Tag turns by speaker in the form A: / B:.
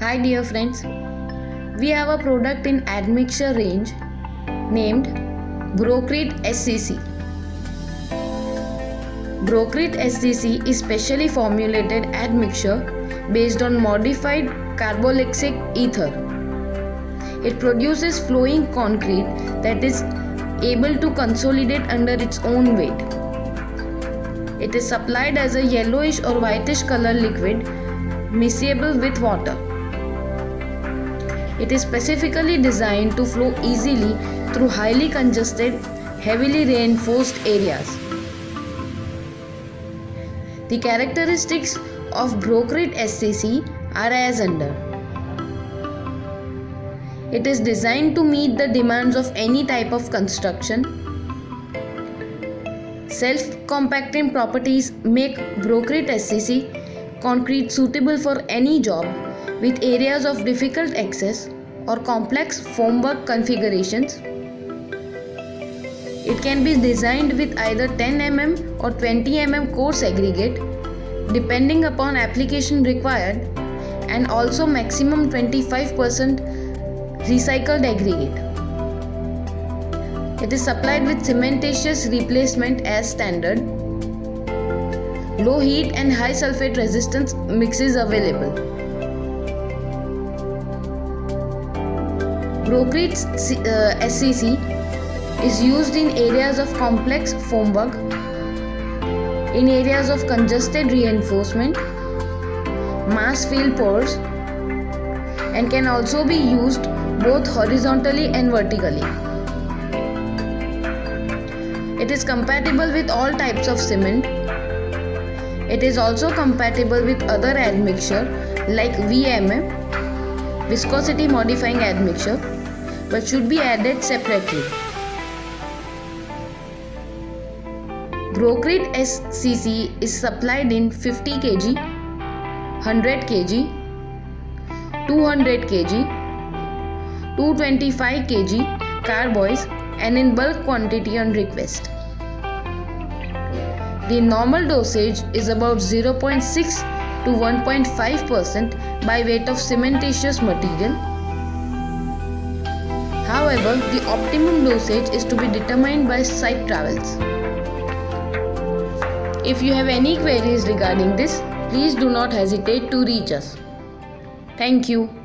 A: Hi dear friends. We have a product in admixture range named Brocrete SCC. Brocrete SCC is specially formulated admixture based on modified carboxylic ether. It produces flowing concrete that is able to consolidate under its own weight. It is supplied as a yellowish or whitish color liquid miscible with water. It is specifically designed to flow easily through highly congested, heavily reinforced areas. The characteristics of Brocrete SCC are as under. It is designed to meet the demands of any type of construction. Self compacting properties make Brocrete SCC concrete suitable for any job with areas of difficult access or complex formwork configurations. It can be designed with either 10 mm or 20 mm coarse aggregate depending upon application required and also maximum 25% recycled aggregate. It is supplied with cementitious replacement as standard. Low heat and high sulfate resistance mixes available. Uh, SCC is used in areas of complex formwork, in areas of congested reinforcement, mass fill pours, and can also be used both horizontally and vertically. It is compatible with all types of cement. It is also compatible with other admixture like VMM, viscosity modifying admixture, but should be added separately. Brocrete SCC is supplied in 50 kg, 100 kg, 200 kg, 225 kg carboys and in bulk quantity on request. The normal dosage is about 0.6 to 1.5% by weight of cementitious material However, the optimum dosage is to be determined by site trials. If you have any queries regarding this, please do not hesitate to reach us. Thank you.